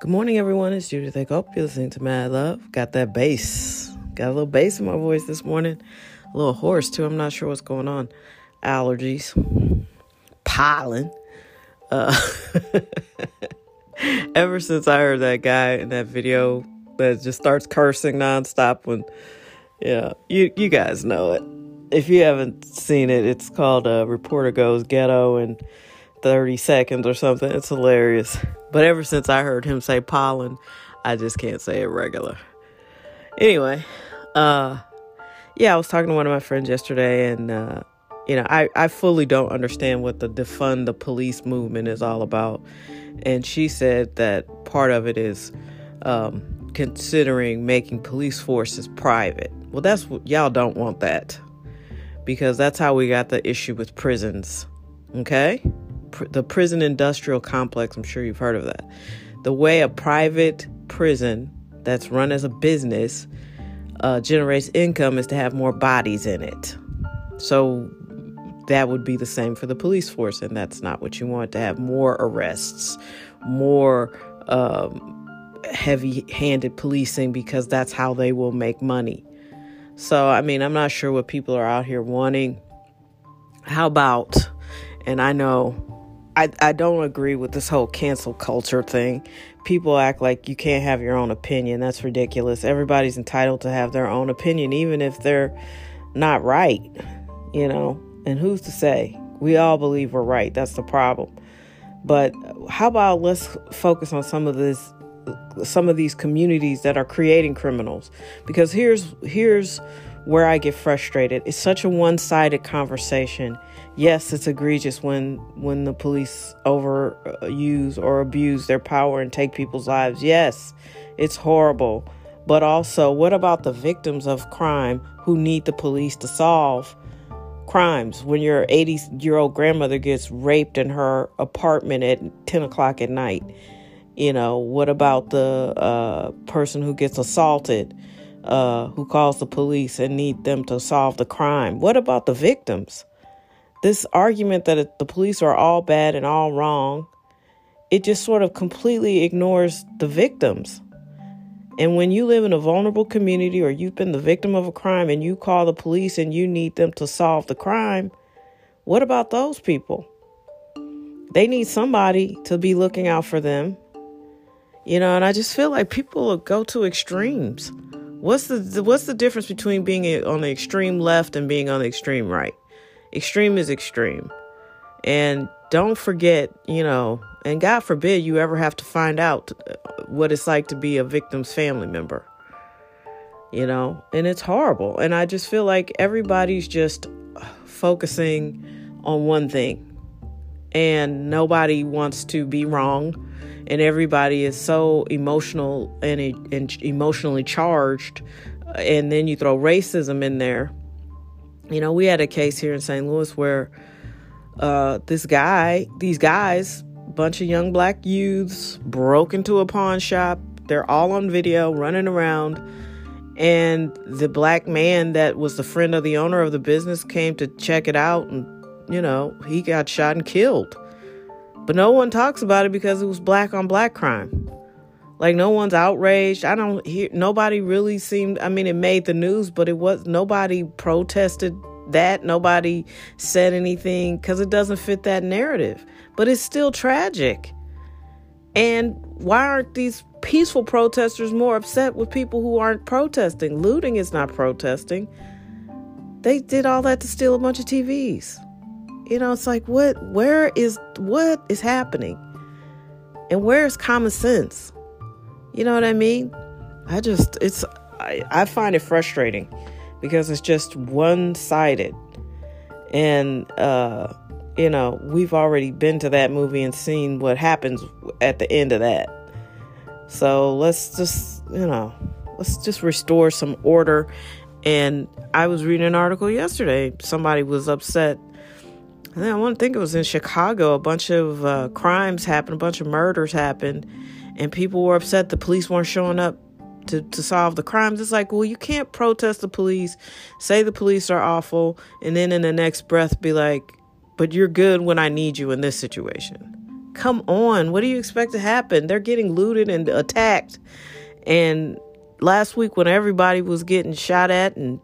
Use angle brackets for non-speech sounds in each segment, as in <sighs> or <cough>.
Good morning, everyone. It's Judith Hope You're listening to Mad Love. Got that bass. Got a little bass in my voice this morning. A little hoarse, too. I'm not sure what's going on. Allergies. Pollen. Uh, <laughs> ever since I heard that guy in that video that just starts cursing nonstop when, yeah, you, you guys know it. If you haven't seen it, it's called uh, Reporter Goes Ghetto and 30 seconds or something. It's hilarious. But ever since I heard him say pollen, I just can't say it regular. Anyway, uh, yeah, I was talking to one of my friends yesterday, and uh, you know, I, I fully don't understand what the defund the police movement is all about. And she said that part of it is um, considering making police forces private. Well, that's what y'all don't want that because that's how we got the issue with prisons. Okay? The prison industrial complex. I'm sure you've heard of that. The way a private prison that's run as a business uh, generates income is to have more bodies in it. So that would be the same for the police force, and that's not what you want to have more arrests, more um, heavy handed policing because that's how they will make money. So, I mean, I'm not sure what people are out here wanting. How about, and I know I, I don't agree with this whole cancel culture thing. People act like you can't have your own opinion. That's ridiculous. Everybody's entitled to have their own opinion, even if they're not right, you know? And who's to say? We all believe we're right. That's the problem. But how about let's focus on some of this some of these communities that are creating criminals because here's here's where I get frustrated. It's such a one-sided conversation yes, it's egregious when when the police overuse or abuse their power and take people's lives. Yes, it's horrible. But also, what about the victims of crime who need the police to solve crimes? When your 80 year old grandmother gets raped in her apartment at 10 o'clock at night, you know, what about the uh, person who gets assaulted, uh, who calls the police and need them to solve the crime? What about the victims? this argument that the police are all bad and all wrong, it just sort of completely ignores the victims. And when you live in a vulnerable community or you've been the victim of a crime and you call the police and you need them to solve the crime, what about those people? They need somebody to be looking out for them. You know, and I just feel like people go to extremes. What's the what's the difference between being on the extreme left and being on the extreme right? extreme is extreme. And don't forget, you know, and God forbid you ever have to find out uh, what it's like to be a victim's family member. You know, and it's horrible. And I just feel like everybody's just focusing on one thing. And nobody wants to be wrong. And everybody is so emotional and, and emotionally charged. And then you throw racism in there you know, we had a case here in St. Louis where uh, this guy, these guys, bunch of young black youths broke into a pawn shop. They're all on video running around. And the black man that was the friend of the owner of the business came to check it out. And, you know, he got shot and killed. But no one talks about it because it was black on black crime. Like no one's outraged. I don't hear nobody really seemed I mean it made the news, but it was nobody protested that. Nobody said anything cuz it doesn't fit that narrative. But it's still tragic. And why aren't these peaceful protesters more upset with people who aren't protesting? Looting is not protesting. They did all that to steal a bunch of TVs. You know, it's like what where is what is happening? And where is common sense? You know what I mean? I just, it's, I, I find it frustrating because it's just one sided. And, uh, you know, we've already been to that movie and seen what happens at the end of that. So let's just, you know, let's just restore some order. And I was reading an article yesterday. Somebody was upset. And I want to think it was in Chicago. A bunch of uh, crimes happened, a bunch of murders happened and people were upset the police weren't showing up to, to solve the crimes. It's like, well, you can't protest the police, say the police are awful, and then in the next breath be like, but you're good when I need you in this situation. come on. What do you expect to happen? They're getting looted and attacked. And last week, when everybody was getting shot at and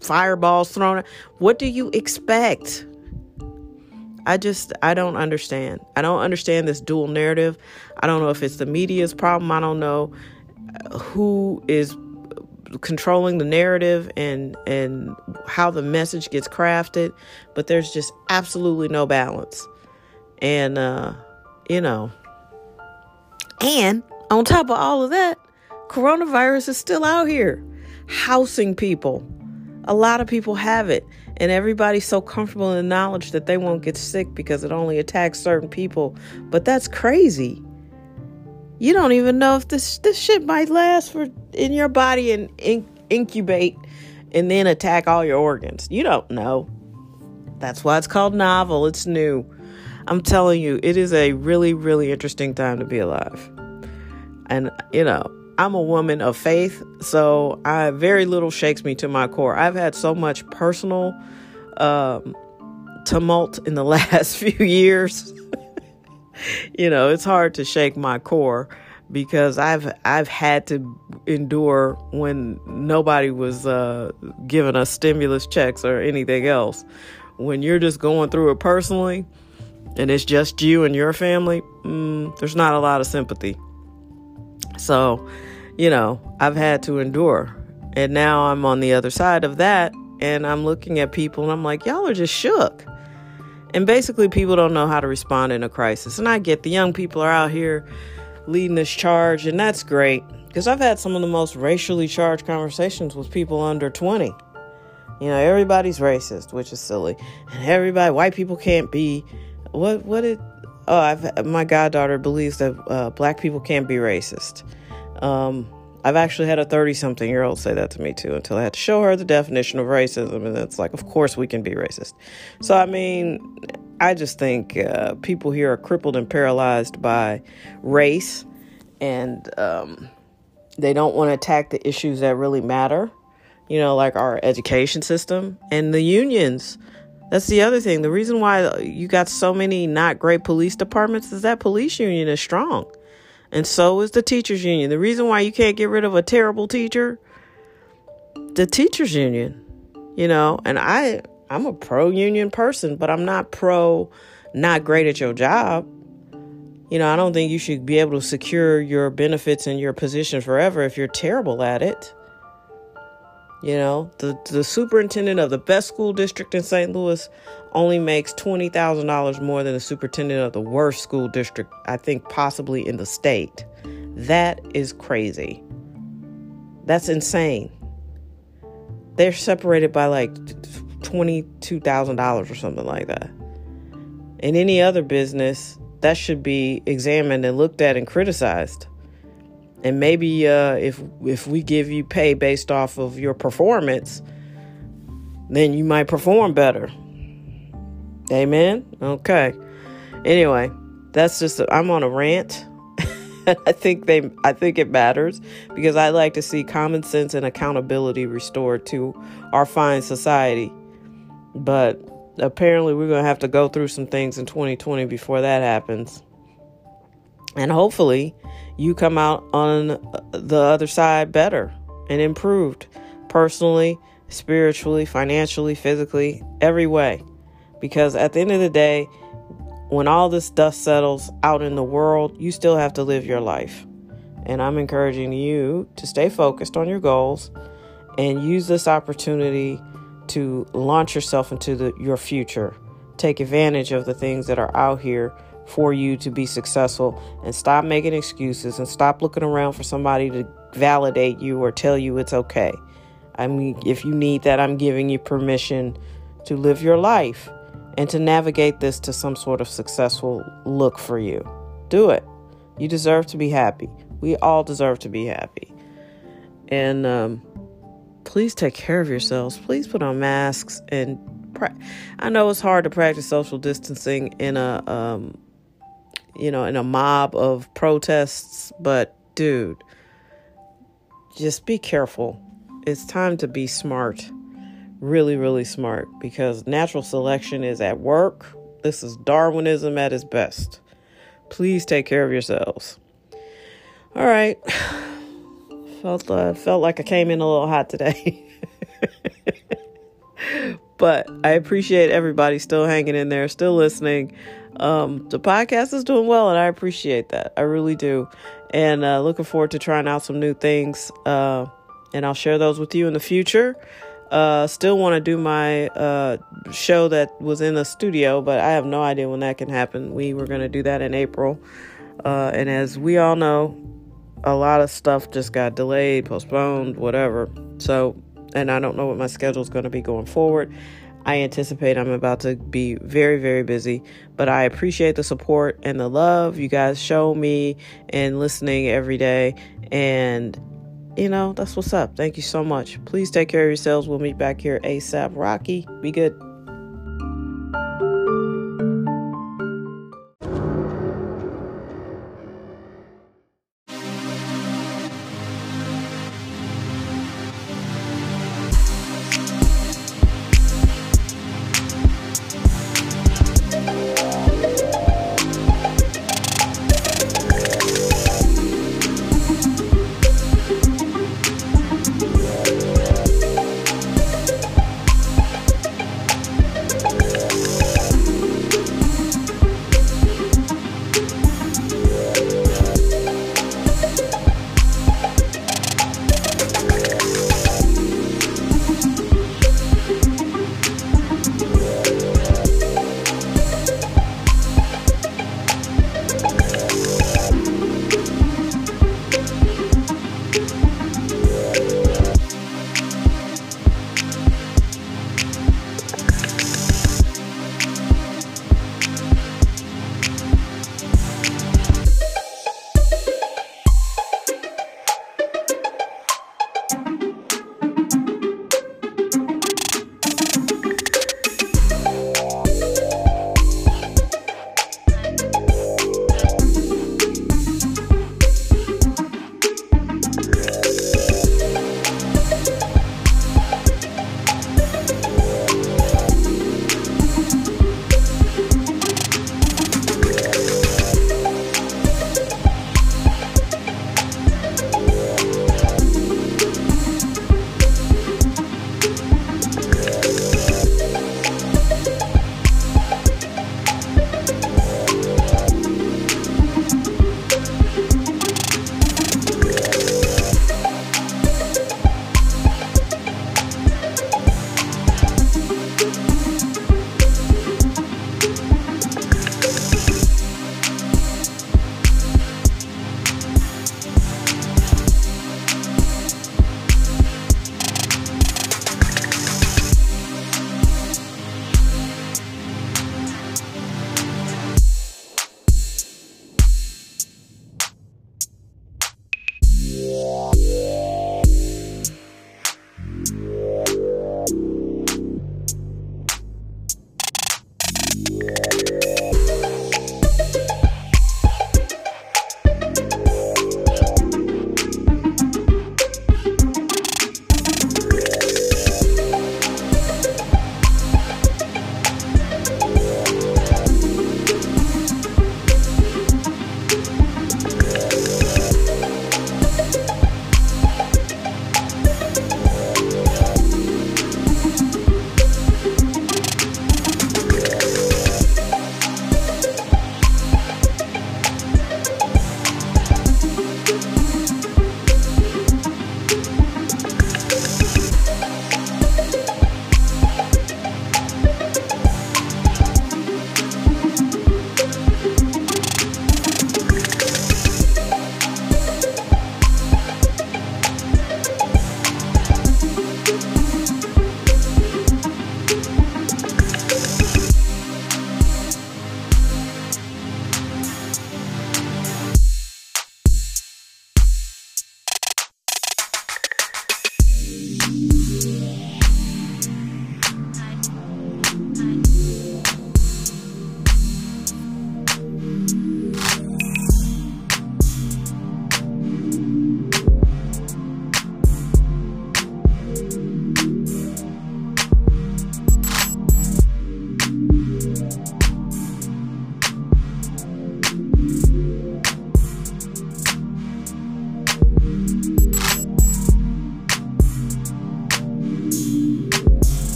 fireballs thrown at, what do you expect? I just, I don't understand. I don't understand this dual narrative. I don't know if it's the media's problem. I don't know who is controlling the narrative and and how the message gets crafted but there's just absolutely no balance and uh you know and on top of all of that coronavirus is still out here housing people a lot of people have it and everybody's so comfortable in the knowledge that they won't get sick because it only attacks certain people but that's crazy you don't even know if this this shit might last for in your body and in, incubate and then attack all your organs. You don't know. That's why it's called novel. It's new. I'm telling you, it is a really, really interesting time to be alive. And, you know, I'm a woman of faith, so I very little shakes me to my core. I've had so much personal um, tumult in the <laughs> last few years you know, it's hard to shake my core because I've I've had to endure when nobody was uh, giving us stimulus checks or anything else. When you're just going through it personally, and it's just you and your family, mm, there's not a lot of sympathy. So, you know, I've had to endure, and now I'm on the other side of that, and I'm looking at people, and I'm like, y'all are just shook. And basically, people don't know how to respond in a crisis. And I get the young people are out here leading this charge, and that's great because I've had some of the most racially charged conversations with people under 20. You know, everybody's racist, which is silly, and everybody, white people can't be. What? What it? Oh, I've, my goddaughter believes that uh, black people can't be racist. Um, I've actually had a 30 something year old say that to me too until I had to show her the definition of racism. And it's like, of course we can be racist. So, I mean, I just think uh, people here are crippled and paralyzed by race and um, they don't want to attack the issues that really matter, you know, like our education system and the unions. That's the other thing. The reason why you got so many not great police departments is that police union is strong. And so is the teachers union. The reason why you can't get rid of a terrible teacher, the teachers union, you know, and I I'm a pro union person, but I'm not pro not great at your job. You know, I don't think you should be able to secure your benefits and your position forever if you're terrible at it. You know, the the superintendent of the best school district in St. Louis only makes $20,000 more than the superintendent of the worst school district, I think possibly in the state. That is crazy. That's insane. They're separated by like $22,000 or something like that. In any other business, that should be examined and looked at and criticized. And maybe uh, if if we give you pay based off of your performance, then you might perform better. Amen. Okay. Anyway, that's just I'm on a rant. <laughs> I think they I think it matters because I like to see common sense and accountability restored to our fine society. But apparently we're going to have to go through some things in 2020 before that happens. And hopefully you come out on uh, the other side better and improved personally, spiritually, financially, physically, every way. Because at the end of the day, when all this dust settles out in the world, you still have to live your life. And I'm encouraging you to stay focused on your goals and use this opportunity to launch yourself into the, your future. Take advantage of the things that are out here for you to be successful and stop making excuses and stop looking around for somebody to validate you or tell you it's okay. I mean, if you need that, I'm giving you permission to live your life and to navigate this to some sort of successful look for you. Do it. You deserve to be happy. We all deserve to be happy. And um, please take care of yourselves. Please put on masks and pra- I know it's hard to practice social distancing in a um, you know in a mob of protests, but dude, just be careful. It's time to be smart really, really smart because natural selection is at work. This is Darwinism at its best. Please take care of yourselves. All right. <sighs> Felt uh, felt like I came in a little hot today. <laughs> but I appreciate everybody still hanging in there, still listening. Um, the podcast is doing well, and I appreciate that. I really do. And uh, looking forward to trying out some new things. Uh, and I'll share those with you in the future. Uh, still want to do my uh, show that was in the studio, but I have no idea when that can happen. We were going to do that in April. Uh, and as we all know, a lot of stuff just got delayed, postponed, whatever. So, and I don't know what my schedule is going to be going forward. I anticipate I'm about to be very, very busy, but I appreciate the support and the love you guys show me and listening every day. And, you know, that's what's up. Thank you so much. Please take care of yourselves. We'll meet back here ASAP. Rocky, be good. Yeah.